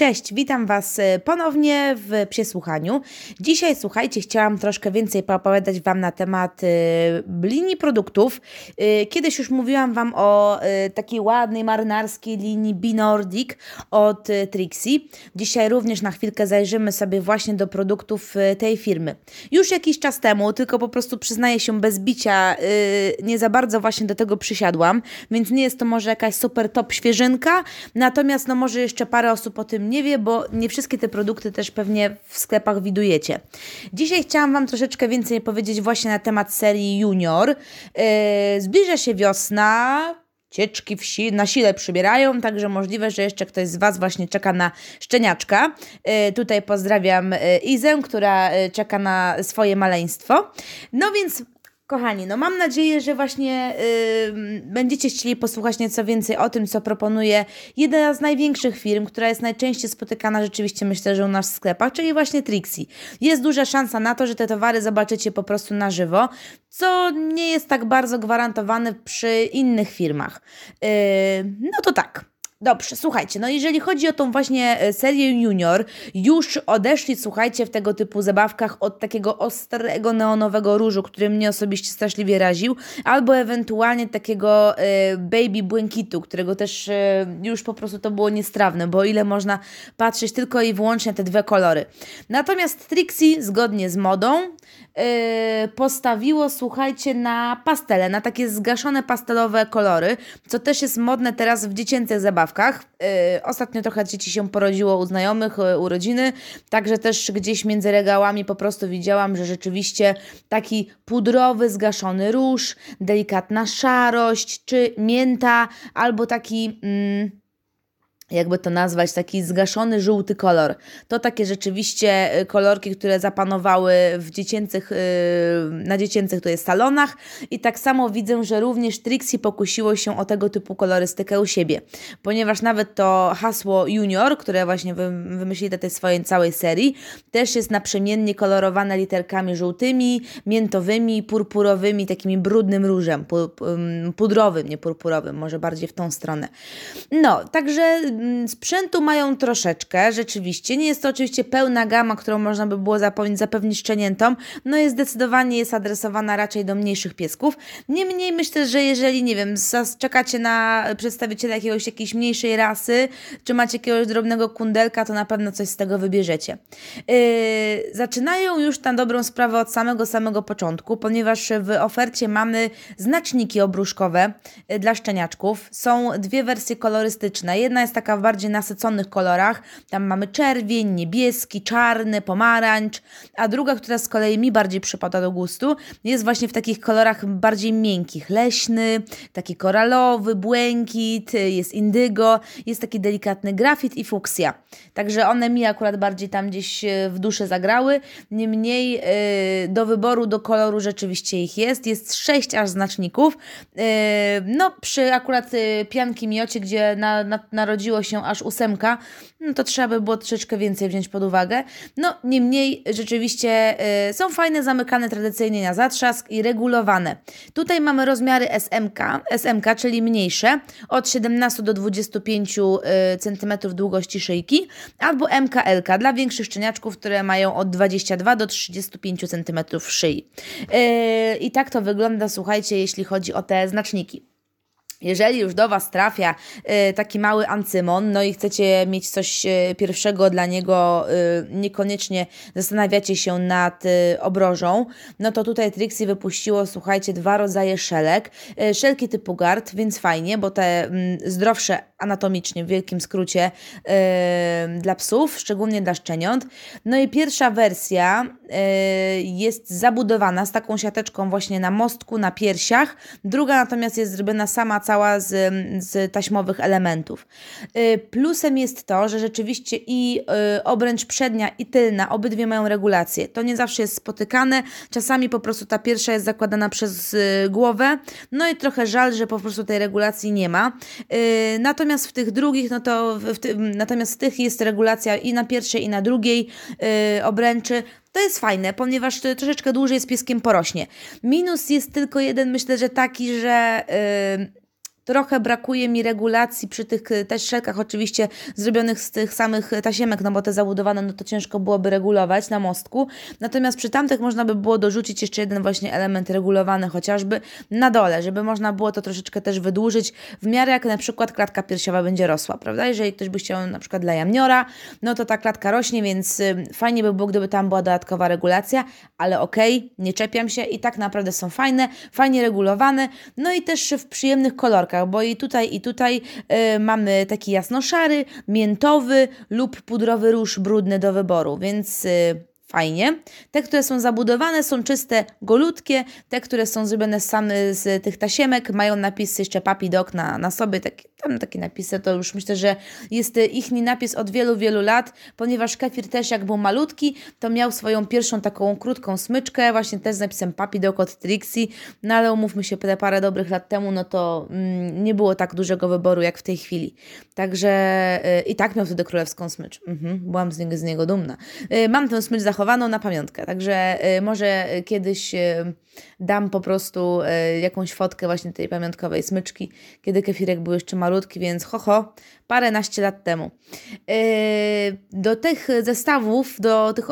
Cześć, witam Was e, ponownie w Psiesłuchaniu. Dzisiaj, słuchajcie, chciałam troszkę więcej poopowiadać Wam na temat y, linii produktów. Y, kiedyś już mówiłam Wam o y, takiej ładnej marynarskiej linii B-Nordic od Trixie. Dzisiaj również na chwilkę zajrzymy sobie właśnie do produktów tej firmy. Już jakiś czas temu, tylko po prostu przyznaję się bez bicia, nie za bardzo właśnie do tego przysiadłam, więc nie jest to może jakaś super top świeżynka, natomiast no może jeszcze parę osób o tym nie wie, bo nie wszystkie te produkty też pewnie w sklepach widujecie. Dzisiaj chciałam Wam troszeczkę więcej powiedzieć właśnie na temat serii Junior. Yy, zbliża się wiosna, cieczki wsi na sile przybierają, także możliwe, że jeszcze ktoś z Was właśnie czeka na szczeniaczka. Yy, tutaj pozdrawiam yy, Izę, która czeka na swoje maleństwo. No więc Kochani, no mam nadzieję, że właśnie yy, będziecie chcieli posłuchać nieco więcej o tym, co proponuje jedna z największych firm, która jest najczęściej spotykana rzeczywiście, myślę, że u nas w sklepach, czyli właśnie Trixie. Jest duża szansa na to, że te towary zobaczycie po prostu na żywo, co nie jest tak bardzo gwarantowane przy innych firmach. Yy, no to tak. Dobrze, słuchajcie, no jeżeli chodzi o tą właśnie e, serię Junior, już odeszli, słuchajcie, w tego typu zabawkach od takiego ostrego neonowego różu, który mnie osobiście straszliwie raził, albo ewentualnie takiego e, baby błękitu, którego też e, już po prostu to było niestrawne, bo ile można patrzeć tylko i wyłącznie te dwie kolory. Natomiast Trixie, zgodnie z modą, e, postawiło, słuchajcie, na pastele, na takie zgaszone pastelowe kolory, co też jest modne teraz w dziecięcych zabawkach. Yy, ostatnio trochę dzieci się porodziło u znajomych, yy, urodziny, także też gdzieś między regałami po prostu widziałam, że rzeczywiście taki pudrowy, zgaszony róż, delikatna szarość, czy mięta, albo taki... Mm, jakby to nazwać, taki zgaszony żółty kolor. To takie rzeczywiście y, kolorki, które zapanowały w dziecięcych, y, na dziecięcych to jest salonach i tak samo widzę, że również Trixie pokusiło się o tego typu kolorystykę u siebie, ponieważ nawet to hasło Junior, które właśnie wymyślili do tej swojej całej serii, też jest naprzemiennie kolorowane literkami żółtymi, miętowymi, purpurowymi, takimi brudnym różem, pudrowym, nie purpurowym, może bardziej w tą stronę. No, także sprzętu mają troszeczkę, rzeczywiście. Nie jest to oczywiście pełna gama, którą można by było zapewnić, zapewnić szczeniętom. No jest zdecydowanie jest adresowana raczej do mniejszych piesków. Niemniej myślę, że jeżeli, nie wiem, czekacie na przedstawiciela jakiegoś, jakiejś mniejszej rasy, czy macie jakiegoś drobnego kundelka, to na pewno coś z tego wybierzecie. Yy, zaczynają już na dobrą sprawę od samego, samego początku, ponieważ w ofercie mamy znaczniki obruszkowe yy, dla szczeniaczków. Są dwie wersje kolorystyczne. Jedna jest taka taka w bardziej nasyconych kolorach. Tam mamy czerwień, niebieski, czarny, pomarańcz, a druga, która z kolei mi bardziej przypada do gustu, jest właśnie w takich kolorach bardziej miękkich. Leśny, taki koralowy, błękit, jest indygo, jest taki delikatny grafit i fuksja. Także one mi akurat bardziej tam gdzieś e, w duszę zagrały. Niemniej yy, do wyboru, do koloru rzeczywiście ich jest. Jest sześć aż znaczników. Yy, no przy akurat pianki miocie, gdzie na, na, narodziło się aż ósemka, no to trzeba by było troszeczkę więcej wziąć pod uwagę. No, niemniej rzeczywiście y, są fajne, zamykane tradycyjnie na zatrzask i regulowane. Tutaj mamy rozmiary SMK, SMK, czyli mniejsze, od 17 do 25 y, cm długości szyjki, albo MKLK dla większych szczeniaczków, które mają od 22 do 35 cm szyi. Y, I tak to wygląda, słuchajcie, jeśli chodzi o te znaczniki. Jeżeli już do Was trafia y, taki mały ancymon, no i chcecie mieć coś y, pierwszego dla niego, y, niekoniecznie zastanawiacie się nad obrożą, no to tutaj Trixie wypuściło, słuchajcie, dwa rodzaje szelek. Szelki typu gard, więc fajnie, bo te mm, zdrowsze anatomicznie, w wielkim skrócie, dla psów, szczególnie dla szczeniąt. No i pierwsza wersja jest zabudowana z taką siateczką właśnie na mostku, na piersiach. Druga natomiast jest zrobiona sama cała z, z taśmowych elementów. Y, plusem jest to, że rzeczywiście i y, obręcz przednia i tylna, obydwie mają regulację. To nie zawsze jest spotykane, czasami po prostu ta pierwsza jest zakładana przez y, głowę, no i trochę żal, że po prostu tej regulacji nie ma. Natomiast w tych drugich, no to w ty, natomiast w tych jest regulacja i na pierwszej i na drugiej obręczy, to jest fajne, ponieważ troszeczkę dłużej z pieskiem porośnie. Minus jest tylko jeden, myślę, że taki, że yy, Trochę brakuje mi regulacji przy tych e, też szelkach, oczywiście zrobionych z tych samych tasiemek, no bo te zabudowane, no to ciężko byłoby regulować na mostku. Natomiast przy tamtych można by było dorzucić jeszcze jeden właśnie element regulowany, chociażby na dole, żeby można było to troszeczkę też wydłużyć w miarę jak na przykład klatka piersiowa będzie rosła, prawda? Jeżeli ktoś by chciał na przykład dla jamniora, no to ta klatka rośnie, więc y, fajnie by było, gdyby tam była dodatkowa regulacja, ale okej, okay, nie czepiam się i tak naprawdę są fajne, fajnie regulowane, no i też w przyjemnych kolorkach bo i tutaj, i tutaj y, mamy taki jasno-szary, miętowy lub pudrowy róż brudny do wyboru, więc y, fajnie. Te, które są zabudowane, są czyste, golutkie. Te, które są zrobione same z tych tasiemek, mają napisy jeszcze papi dog na, na sobie, takie, tam takie napisy, to już myślę, że jest ich napis od wielu, wielu lat, ponieważ kefir też jak był malutki, to miał swoją pierwszą taką krótką smyczkę, właśnie też z napisem papi dog od Trixie, no ale umówmy się, parę dobrych lat temu, no to mm, nie było tak dużego wyboru jak w tej chwili. Także y, i tak miał wtedy królewską smycz. Mhm, byłam z niego, z niego dumna. Y, mam tę smycz zachowaną na pamiątkę. Także y, może kiedyś y, dam po prostu y, jakąś fotkę właśnie tej pamiątkowej smyczki, kiedy kefirek był jeszcze malutki, więc ho, ho paręnaście lat temu. Do tych zestawów, do tych,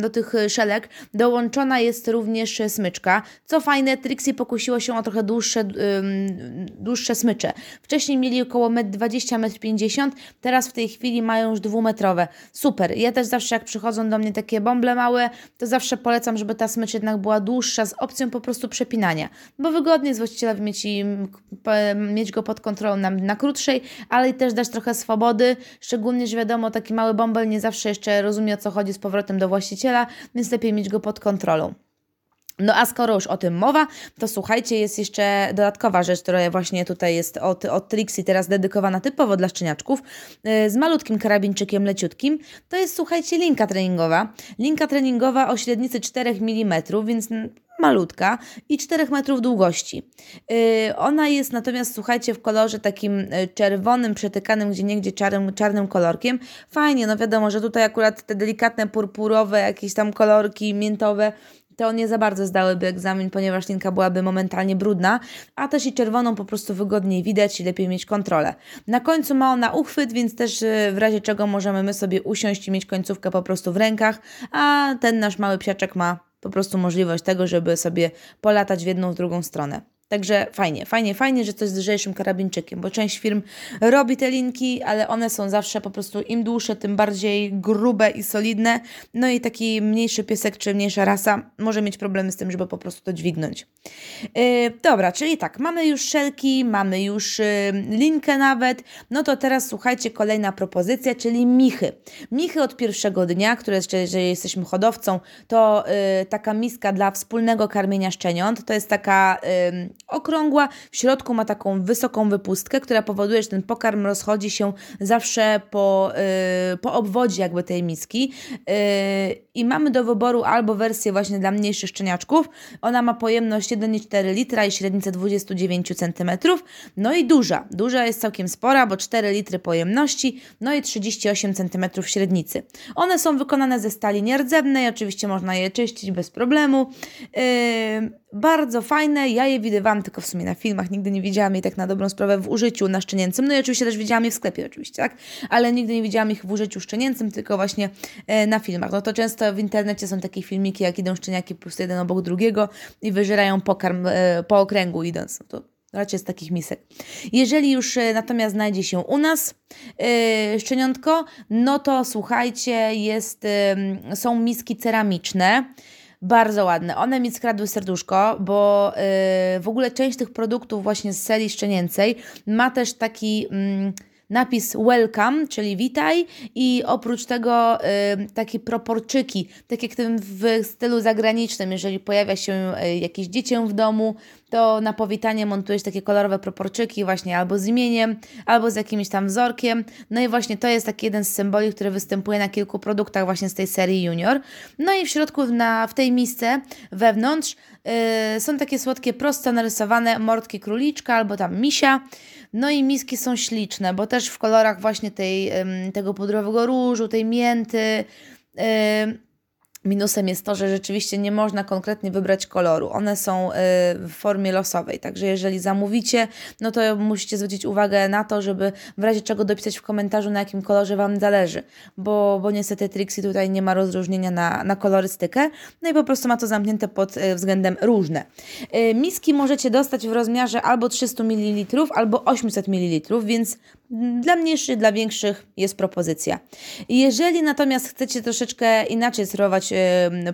do tych szelek dołączona jest również smyczka. Co fajne, Trixie pokusiło się o trochę dłuższe, dłuższe smycze. Wcześniej mieli około 1,20 m, 1,50 m, teraz w tej chwili mają już dwumetrowe. Super. Ja też zawsze jak przychodzą do mnie takie bąble małe, to zawsze polecam, żeby ta smycz jednak była dłuższa z opcją po prostu przepinania, bo wygodnie jest właścicielowi mieć, mieć go pod kontrolą na, na krótszej, ale i też dać trochę swobody, szczególnie, że wiadomo, taki mały bąbel nie zawsze jeszcze rozumie o co chodzi z powrotem do właściciela, więc lepiej mieć go pod kontrolą. No a skoro już o tym mowa, to słuchajcie, jest jeszcze dodatkowa rzecz, która właśnie tutaj jest od, od Trixie, teraz dedykowana typowo dla szczeniaczków, yy, z malutkim karabinczykiem leciutkim. To jest, słuchajcie, linka treningowa. Linka treningowa o średnicy 4 mm, więc malutka i 4 metrów długości. Yy, ona jest natomiast, słuchajcie, w kolorze takim y, czerwonym, przetykanym gdzie niegdzie czarnym, czarnym kolorkiem. Fajnie, no wiadomo, że tutaj akurat te delikatne purpurowe, jakieś tam kolorki miętowe to nie za bardzo zdałyby egzamin, ponieważ linka byłaby momentalnie brudna, a też i czerwoną po prostu wygodniej widać i lepiej mieć kontrolę. Na końcu ma ona uchwyt, więc też y, w razie czego możemy my sobie usiąść i mieć końcówkę po prostu w rękach, a ten nasz mały psiaczek ma po prostu możliwość tego, żeby sobie polatać w jedną, w drugą stronę. Także fajnie, fajnie, fajnie, że coś z lżejszym karabinczykiem, bo część firm robi te linki, ale one są zawsze po prostu im dłuższe, tym bardziej grube i solidne. No i taki mniejszy piesek czy mniejsza rasa może mieć problemy z tym, żeby po prostu to dźwignąć. Yy, dobra, czyli tak, mamy już szelki, mamy już yy, linkę nawet. No to teraz słuchajcie, kolejna propozycja, czyli michy. Michy od pierwszego dnia, które jeżeli jesteśmy hodowcą, to yy, taka miska dla wspólnego karmienia szczeniąt. To jest taka okrągła, w środku ma taką wysoką wypustkę, która powoduje, że ten pokarm rozchodzi się zawsze po, yy, po obwodzie jakby tej miski. Yy, i mamy do wyboru albo wersję właśnie dla mniejszych szczeniaczków, ona ma pojemność 1,4 litra i średnicę 29 cm, no i duża, duża jest całkiem spora, bo 4 litry pojemności, no i 38 cm średnicy. One są wykonane ze stali nierdzewnej, oczywiście można je czyścić bez problemu, yy, bardzo fajne, ja je widywałam tylko w sumie na filmach, nigdy nie widziałam jej tak na dobrą sprawę w użyciu na szczenięcym, no i oczywiście też widziałam je w sklepie oczywiście, tak, ale nigdy nie widziałam ich w użyciu szczenięcym, tylko właśnie e, na filmach. No to często w internecie są takie filmiki, jak idą szczeniaki po prostu jeden obok drugiego i wyżerają pokarm e, po okręgu idąc, no to raczej z takich misek. Jeżeli już e, natomiast znajdzie się u nas yy, szczeniątko, no to słuchajcie, jest, są miski ceramiczne, bardzo ładne. One mi skradły serduszko, bo yy, w ogóle część tych produktów właśnie z serii szczenięcej ma też taki... Yy, napis welcome, czyli witaj i oprócz tego y, takie proporczyki, tak jak w stylu zagranicznym, jeżeli pojawia się y, jakieś dziecię w domu, to na powitanie montujesz takie kolorowe proporczyki właśnie albo z imieniem, albo z jakimś tam wzorkiem. No i właśnie to jest taki jeden z symboli, który występuje na kilku produktach właśnie z tej serii Junior. No i w środku na, w tej misce wewnątrz yy, są takie słodkie, prosto narysowane mordki króliczka albo tam misia. No i miski są śliczne, bo też w kolorach właśnie tej, tego pudrowego różu, tej mięty. Minusem jest to, że rzeczywiście nie można konkretnie wybrać koloru. One są y, w formie losowej, także jeżeli zamówicie, no to musicie zwrócić uwagę na to, żeby w razie czego dopisać w komentarzu, na jakim kolorze Wam zależy, bo, bo niestety Trixie tutaj nie ma rozróżnienia na, na kolorystykę, no i po prostu ma to zamknięte pod y, względem różne. Y, miski możecie dostać w rozmiarze albo 300 ml, albo 800 ml, więc dla mniejszych, dla większych jest propozycja. Jeżeli natomiast chcecie troszeczkę inaczej serwować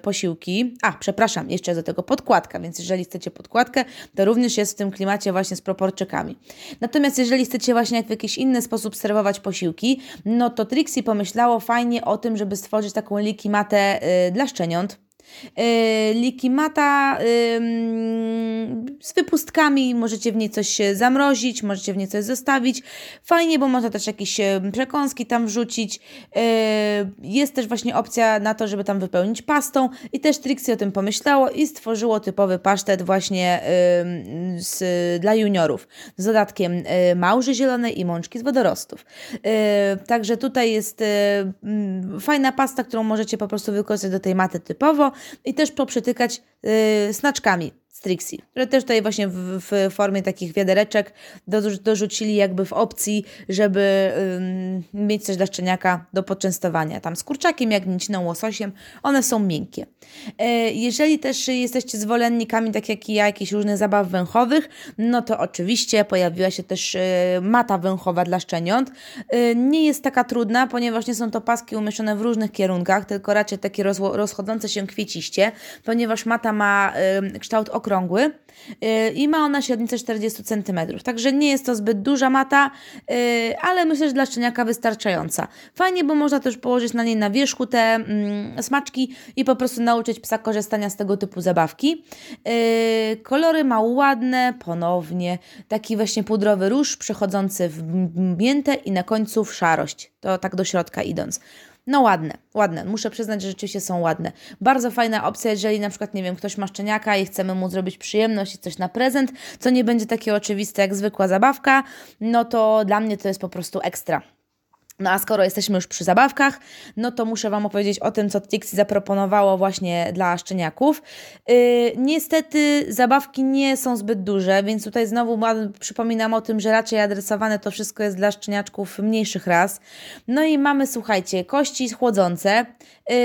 posiłki, a przepraszam, jeszcze do tego podkładka, więc jeżeli chcecie podkładkę, to również jest w tym klimacie właśnie z proporczykami. Natomiast jeżeli chcecie właśnie w jakiś inny sposób serwować posiłki, no to Trixie pomyślało fajnie o tym, żeby stworzyć taką likimatę yy, dla szczeniąt, Likimata z wypustkami, możecie w niej coś zamrozić, możecie w niej coś zostawić. Fajnie, bo można też jakieś przekąski tam wrzucić. Yy, jest też właśnie opcja na to, żeby tam wypełnić pastą i też Trixie o tym pomyślało i stworzyło typowy pasztet właśnie z, dla juniorów z dodatkiem małży zielonej i mączki z wodorostów. Także tutaj jest fajna pasta, którą możecie po prostu wykorzystać do tej maty typowo i też poprzetykać snaczkami z Trixie, które też tutaj właśnie w, w formie takich wiadereczek dorzucili jakby w opcji, żeby ym, mieć coś dla szczeniaka do poczęstowania. Tam z kurczakiem, jagnięciną, łososiem, one są miękkie. E, jeżeli też jesteście zwolennikami, tak jak i ja, jakichś różnych zabaw węchowych, no to oczywiście pojawiła się też e, mata węchowa dla szczeniąt. E, nie jest taka trudna, ponieważ nie są to paski umieszczone w różnych kierunkach, tylko raczej takie rozchodzące się kwieciście, ponieważ mata ma kształt okrągły, y, i ma ona średnicę 40 cm. Także nie jest to zbyt duża mata, y, ale myślę, że dla szczeniaka wystarczająca. Fajnie, bo można też położyć na niej na wierzchu te smaczki i po prostu nauczyć psa korzystania z tego typu zabawki. Y, kolory ma ładne, ponownie, taki właśnie pudrowy róż przechodzący w miętę i na końcu w szarość. To tak do środka idąc. No ładne, ładne. Muszę przyznać, że rzeczywiście są ładne. Bardzo fajna opcja, jeżeli na przykład, nie wiem, ktoś ma szczeniaka i chcemy mu zrobić przyjemność i coś na prezent, co nie będzie takie oczywiste jak zwykła zabawka, no to dla mnie to jest po prostu ekstra. No a skoro jesteśmy już przy zabawkach, no to muszę Wam opowiedzieć o tym, co Trixie zaproponowało właśnie dla szczeniaków. Yy, niestety zabawki nie są zbyt duże, więc tutaj znowu przypominam o tym, że raczej adresowane to wszystko jest dla szczeniaczków mniejszych ras. No i mamy, słuchajcie, kości chłodzące, yy,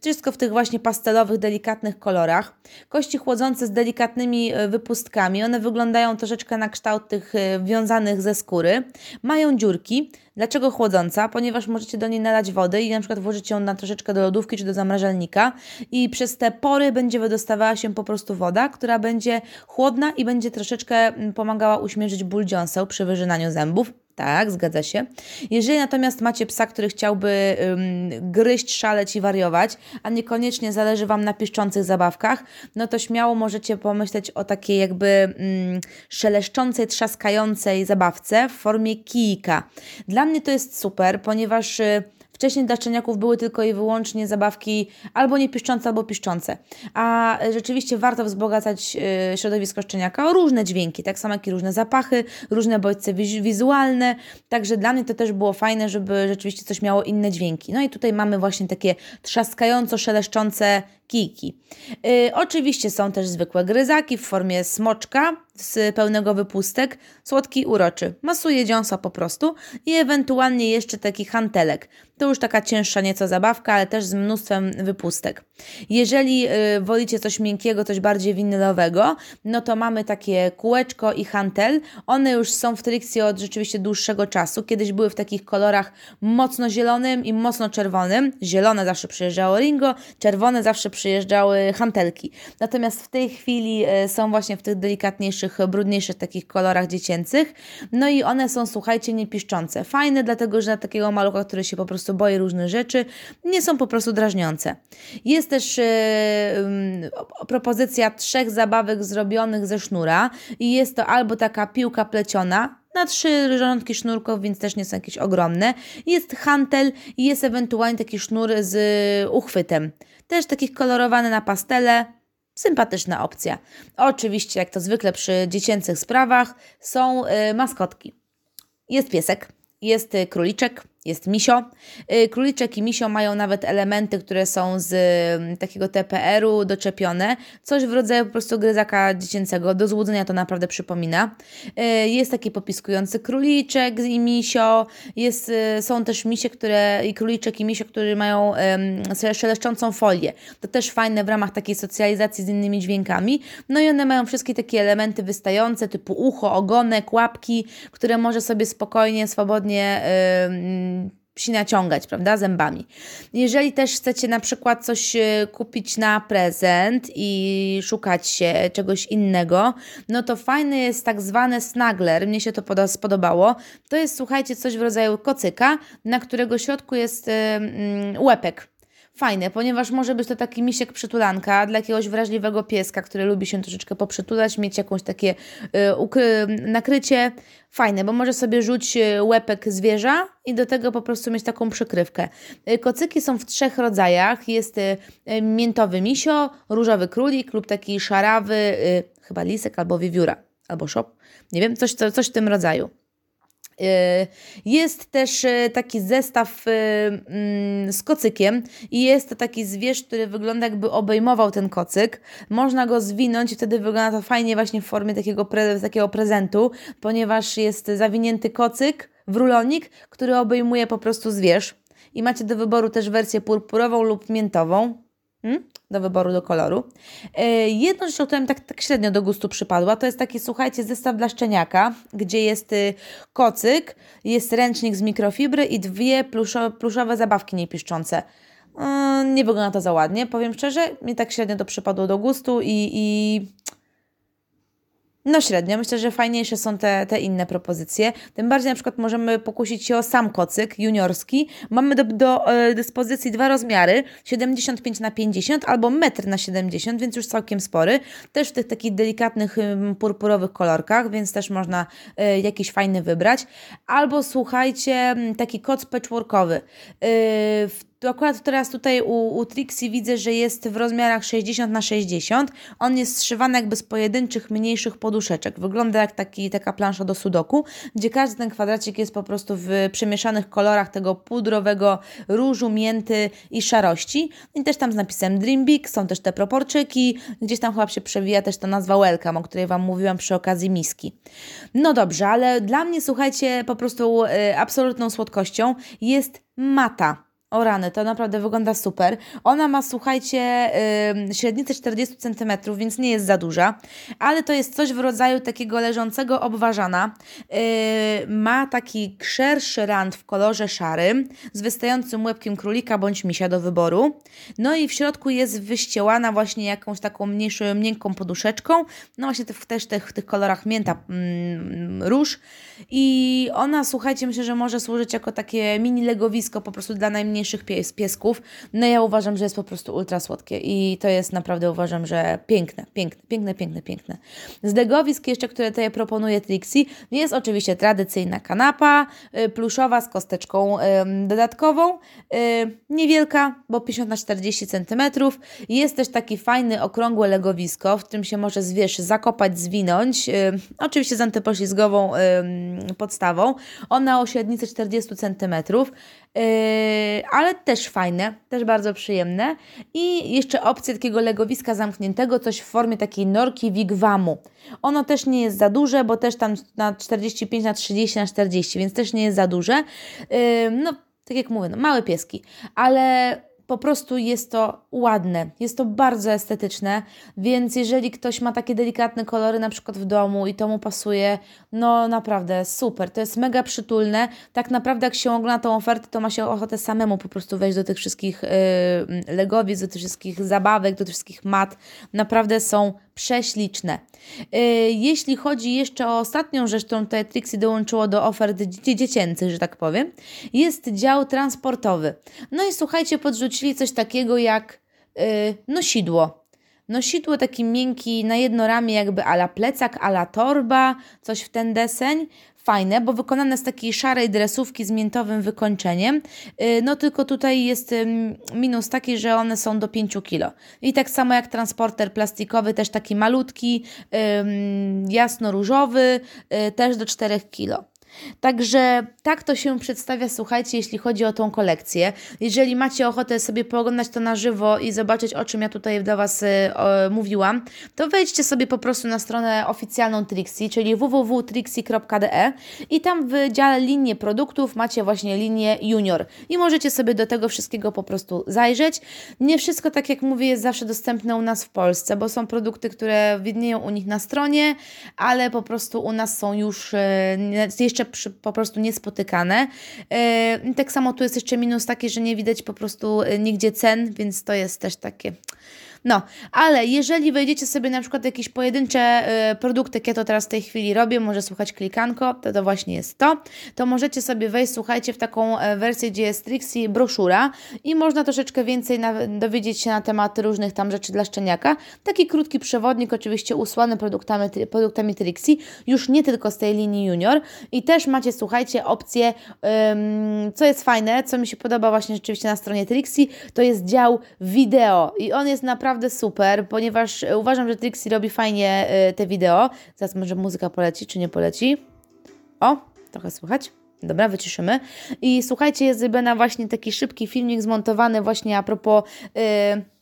wszystko w tych właśnie pastelowych, delikatnych kolorach. Kości chłodzące z delikatnymi yy, wypustkami, one wyglądają troszeczkę na kształt tych yy, wiązanych ze skóry. Mają dziurki, Dlaczego chłodząca? Ponieważ możecie do niej nalać wody i na przykład włożyć ją na troszeczkę do lodówki czy do zamrażalnika i przez te pory będzie wydostawała się po prostu woda, która będzie chłodna i będzie troszeczkę mm, pomagała uśmierzyć ból dziąseł przy wyrzynaniu zębów. Tak, zgadza się. Jeżeli natomiast macie psa, który chciałby ym, gryźć, szaleć i wariować, a niekoniecznie zależy Wam na piszczących zabawkach, no to śmiało możecie pomyśleć o takiej jakby ym, szeleszczącej, trzaskającej zabawce w formie kijka. Dla mnie to jest super, ponieważ... Y, Wcześniej dla szczeniaków były tylko i wyłącznie zabawki albo niepiszczące, albo piszczące. A rzeczywiście warto wzbogacać y, środowisko szczeniaka o różne dźwięki, tak samo jak i różne zapachy, różne bodźce wizualne. Także dla mnie to też było fajne, żeby rzeczywiście coś miało inne dźwięki. No i tutaj mamy właśnie takie trzaskająco szeleszczące kijki. Yy, oczywiście są też zwykłe gryzaki w formie smoczka z pełnego wypustek, słodki uroczy. Masuje dziąsa po prostu i ewentualnie jeszcze taki hantelek. To już taka cięższa nieco zabawka, ale też z mnóstwem wypustek. Jeżeli yy, wolicie coś miękkiego, coś bardziej winylowego, no to mamy takie kółeczko i hantel. One już są w Trixie od rzeczywiście dłuższego czasu. Kiedyś były w takich kolorach mocno zielonym i mocno czerwonym. Zielone zawsze przyjeżdżało Ringo, czerwone zawsze przyjeżdżały hantelki. Natomiast w tej chwili e, są właśnie w tych delikatniejszych, brudniejszych takich kolorach dziecięcych. No i one są, słuchajcie, niepiszczące. Fajne, dlatego że na takiego malucha, który się po prostu boi różnych rzeczy, nie są po prostu drażniące. Jest też yy, propozycja trzech zabawek zrobionych ze sznura i jest to albo taka piłka pleciona, na trzy rządki sznurków, więc też nie są jakieś ogromne. Jest hantel i jest ewentualnie taki sznur z uchwytem. Też takich kolorowany na pastele. Sympatyczna opcja. Oczywiście, jak to zwykle przy dziecięcych sprawach, są y, maskotki. Jest piesek, jest y, króliczek, jest misio. Y, króliczek i misio mają nawet elementy, które są z mm, takiego TPR-u doczepione. Coś w rodzaju po prostu gryzaka dziecięcego. Do złudzenia to naprawdę przypomina. Y, jest taki popiskujący króliczek i misio. Jest, y, są też misie, które i króliczek i misio, które mają um, szeleszczącą folię. To też fajne w ramach takiej socjalizacji z innymi dźwiękami. No i one mają wszystkie takie elementy wystające, typu ucho, ogonek, łapki, które może sobie spokojnie, swobodnie naciągać, prawda, zębami. Jeżeli też chcecie na przykład coś e, kupić na prezent i szukać się czegoś innego, no to fajny jest tak zwany snagler, mnie się to spodobało. To jest, słuchajcie, coś w rodzaju kocyka, na którego środku jest łepek fajne, ponieważ może być to taki misiek przytulanka dla jakiegoś wrażliwego pieska, który lubi się troszeczkę poprzytulać, mieć jakąś takie y, nakrycie. Fajne, bo może sobie rzucić y, łepek zwierza i do tego po prostu mieć taką przykrywkę. Y, kocyki są w trzech rodzajach. Jest y, miętowy misio, różowy królik lub taki szarawy, chyba lisek albo wiewióra, albo szop. Nie wiem, coś, coś w tym rodzaju. Y, jest też y, taki zestaw y, mm, z kocykiem i jest to taki zwierz, który wygląda jakby obejmował ten kocyk. Można go zwinąć i wtedy wygląda to fajnie właśnie w formie takiego, pre, takiego prezentu, ponieważ jest zawinięty kocyk w rulonik, który obejmuje po prostu zwierz. I macie do wyboru też wersję purpurową lub miętową. Hmm? do wyboru do koloru. E, jedną rzecz, która mi tak, tak średnio do gustu przypadła, to jest taki, słuchajcie, zestaw dla szczeniaka, gdzie jest y, kocyk, jest ręcznik z mikrofibry i dwie pluszo, pluszowe zabawki niepiszczące. E, nie wygląda to za ładnie, powiem szczerze, mi tak średnio to przypadło do gustu i, i no średnio. Myślę, że fajniejsze są te, te inne propozycje. Tym bardziej na przykład możemy pokusić się o sam kocyk juniorski. Mamy do, do e, dyspozycji dwa rozmiary, 75 na 50 albo 1 na 70, więc już całkiem spory. Też w tych takich delikatnych purpurowych kolorkach, więc też można y, jakiś fajny wybrać. Albo słuchajcie, taki koc patchworkowy. Y, w tu akurat teraz tutaj u, u Trixie widzę, że jest w rozmiarach 60 na 60. On jest zszywany jakby z pojedynczych, mniejszych poduszeczek. Wygląda jak taki, taka plansza do sudoku, gdzie każdy ten kwadracik jest po prostu w przemieszanych kolorach tego pudrowego różu, mięty i szarości. I też tam z napisem Dream Big, są też te proporczyki, gdzieś tam chyba się przewija też ta nazwa Welcome, o której Wam mówiłam przy okazji miski. No dobrze, ale dla mnie, słuchajcie, po prostu y, absolutną słodkością jest mata o rany, to naprawdę wygląda super. Ona ma, słuchajcie, yy, średnicę 40 cm, więc nie jest za duża, ale to jest coś w rodzaju takiego leżącego obważana. Yy, ma taki szerszy rand w kolorze szarym, z wystającym łebkiem królika bądź misia do wyboru. No i w środku jest wyściełana właśnie jakąś taką mniejszą, miękką poduszeczką. No właśnie w też tych, tych kolorach mięta mm, róż. I ona, słuchajcie, myślę, że może służyć jako takie mini legowisko po prostu dla najmniejszych najmniejszych pies, piesków, no ja uważam, że jest po prostu ultra słodkie i to jest naprawdę uważam, że piękne, piękne, piękne, piękne, piękne. Z degowisk jeszcze, które tutaj proponuje Trixie, jest oczywiście tradycyjna kanapa, y, pluszowa z kosteczką dodatkową, y, niewielka, bo 50 na 40 cm. Jest też taki fajny, okrągłe legowisko, w którym się może zwierz zakopać, zwinąć, y, oczywiście z antypoślizgową podstawą. Ona o średnicy 40 cm. Yy, ale też fajne, też bardzo przyjemne. I jeszcze opcja takiego legowiska zamkniętego, coś w formie takiej norki wigwamu. Ono też nie jest za duże, bo też tam na 45 na 30 na 40, więc też nie jest za duże. Yy, no, tak jak mówię, no, małe pieski, ale po prostu jest to ładne, jest to bardzo estetyczne, więc jeżeli ktoś ma takie delikatne kolory na przykład w domu i to mu pasuje, no naprawdę super, to jest mega przytulne. Tak naprawdę jak się ogląda tą ofertę, to ma się ochotę samemu po prostu wejść do tych wszystkich yy, legowic, do tych wszystkich zabawek, do tych wszystkich mat. Naprawdę są prześliczne. Yy, jeśli chodzi jeszcze o ostatnią rzecz, którą tutaj Trixie dołączyło do ofert dziecięcych, że tak powiem, jest dział transportowy. No i słuchajcie, podrzucili coś takiego jak yy, nosidło. Nosidło taki miękki na jedno ramię, jakby ala plecak, ala torba, coś w ten deseń fajne, bo wykonane z takiej szarej dresówki z miętowym wykończeniem. Y, no tylko tutaj jest minus taki, że one są do 5 kg. I tak samo jak transporter plastikowy, też taki malutki, jasno-różowy, y, też do 4 kg. Także tak to się przedstawia, słuchajcie, jeśli chodzi o tą kolekcję. Jeżeli macie ochotę sobie pooglądać to na żywo i zobaczyć, o czym ja tutaj do Was o, mówiłam, to wejdźcie sobie po prostu na stronę oficjalną Trixie, czyli www.trixie.de i tam w dziale linie produktów macie właśnie linię junior i możecie sobie do tego wszystkiego po prostu zajrzeć. Nie wszystko, tak jak mówię, jest zawsze dostępne u nas w Polsce, bo są produkty, które widnieją u nich na stronie, ale po prostu u nas są już y, jeszcze przy, po prostu niespotykane. Y, tak samo tu jest jeszcze minus taki, że nie widać po prostu y, nigdzie cen, więc to jest też takie no, ale jeżeli wejdziecie sobie na przykład jakieś pojedyncze y, produkty, jak ja to teraz w tej chwili robię, może słuchać klikanko, to to właśnie jest to, to możecie sobie wejść, słuchajcie, w taką e, wersję, gdzie jest Trixie broszura i można troszeczkę więcej na, dowiedzieć się na temat różnych tam rzeczy dla szczeniaka. Taki krótki przewodnik, oczywiście usłany produktami, produktami Trixie, już nie tylko z tej linii junior i też macie, słuchajcie, opcję, ym, co jest fajne, co mi się podoba właśnie rzeczywiście na stronie Trixie, to jest dział wideo i on jest naprawdę naprawdę super, ponieważ uważam, że Trixie robi fajnie y, te wideo. Zaraz może muzyka poleci, czy nie poleci. O, trochę słychać. Dobra, wyciszymy. I słuchajcie, jest zrobiona właśnie taki szybki filmik zmontowany właśnie a propos... Yy,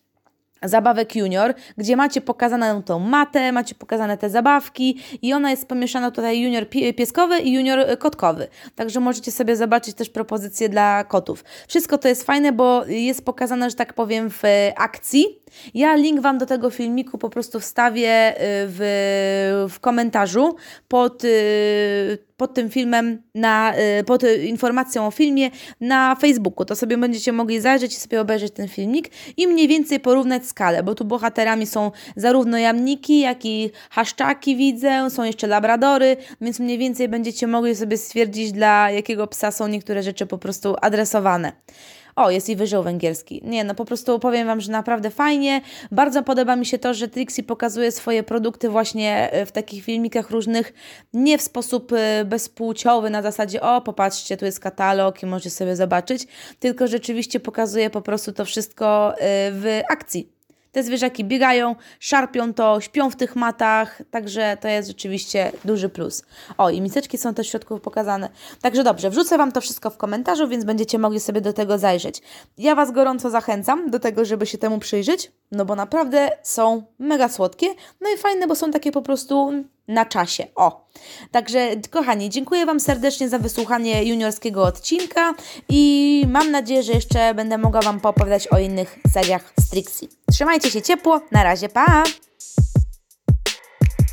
zabawek junior, gdzie macie pokazaną tą matę, macie pokazane te zabawki i ona jest pomieszana tutaj junior pieskowy i junior kotkowy. Także możecie sobie zobaczyć też propozycje dla kotów. Wszystko to jest fajne, bo jest pokazane, że tak powiem, w akcji. Ja link Wam do tego filmiku po prostu wstawię y, w, w komentarzu pod y, pod tym filmem, na, y, pod informacją o filmie na Facebooku. To sobie będziecie mogli zajrzeć i sobie obejrzeć ten filmik i mniej więcej porównać skalę, bo tu bohaterami są zarówno jamniki, jak i haszczaki widzę, są jeszcze labradory, więc mniej więcej będziecie mogli sobie stwierdzić, dla jakiego psa są niektóre rzeczy po prostu adresowane. O, jest i wyżył węgierski. Nie, no po prostu powiem Wam, że naprawdę fajnie. Bardzo podoba mi się to, że Trixie pokazuje swoje produkty właśnie e, w takich filmikach różnych, nie w sposób e, bezpłciowy, na zasadzie o, popatrzcie, tu jest katalog i możecie sobie zobaczyć, tylko rzeczywiście pokazuje po prostu to wszystko e, w akcji. Te zwierzaki biegają, szarpią to, śpią w tych matach, także to jest rzeczywiście duży plus. O, i miseczki są też w środku pokazane. Także dobrze, wrzucę Wam to wszystko w komentarzu, więc będziecie mogli sobie do tego zajrzeć. Ja Was gorąco zachęcam do tego, żeby się temu przyjrzeć, no bo naprawdę są mega słodkie, no i fajne, bo są takie po prostu na czasie. O. Także, kochani, dziękuję Wam serdecznie za wysłuchanie juniorskiego odcinka i mam nadzieję, że jeszcze będę mogła Wam poopowiadać o innych seriach Strixie. Trzymajcie się ciepło, na razie, pa!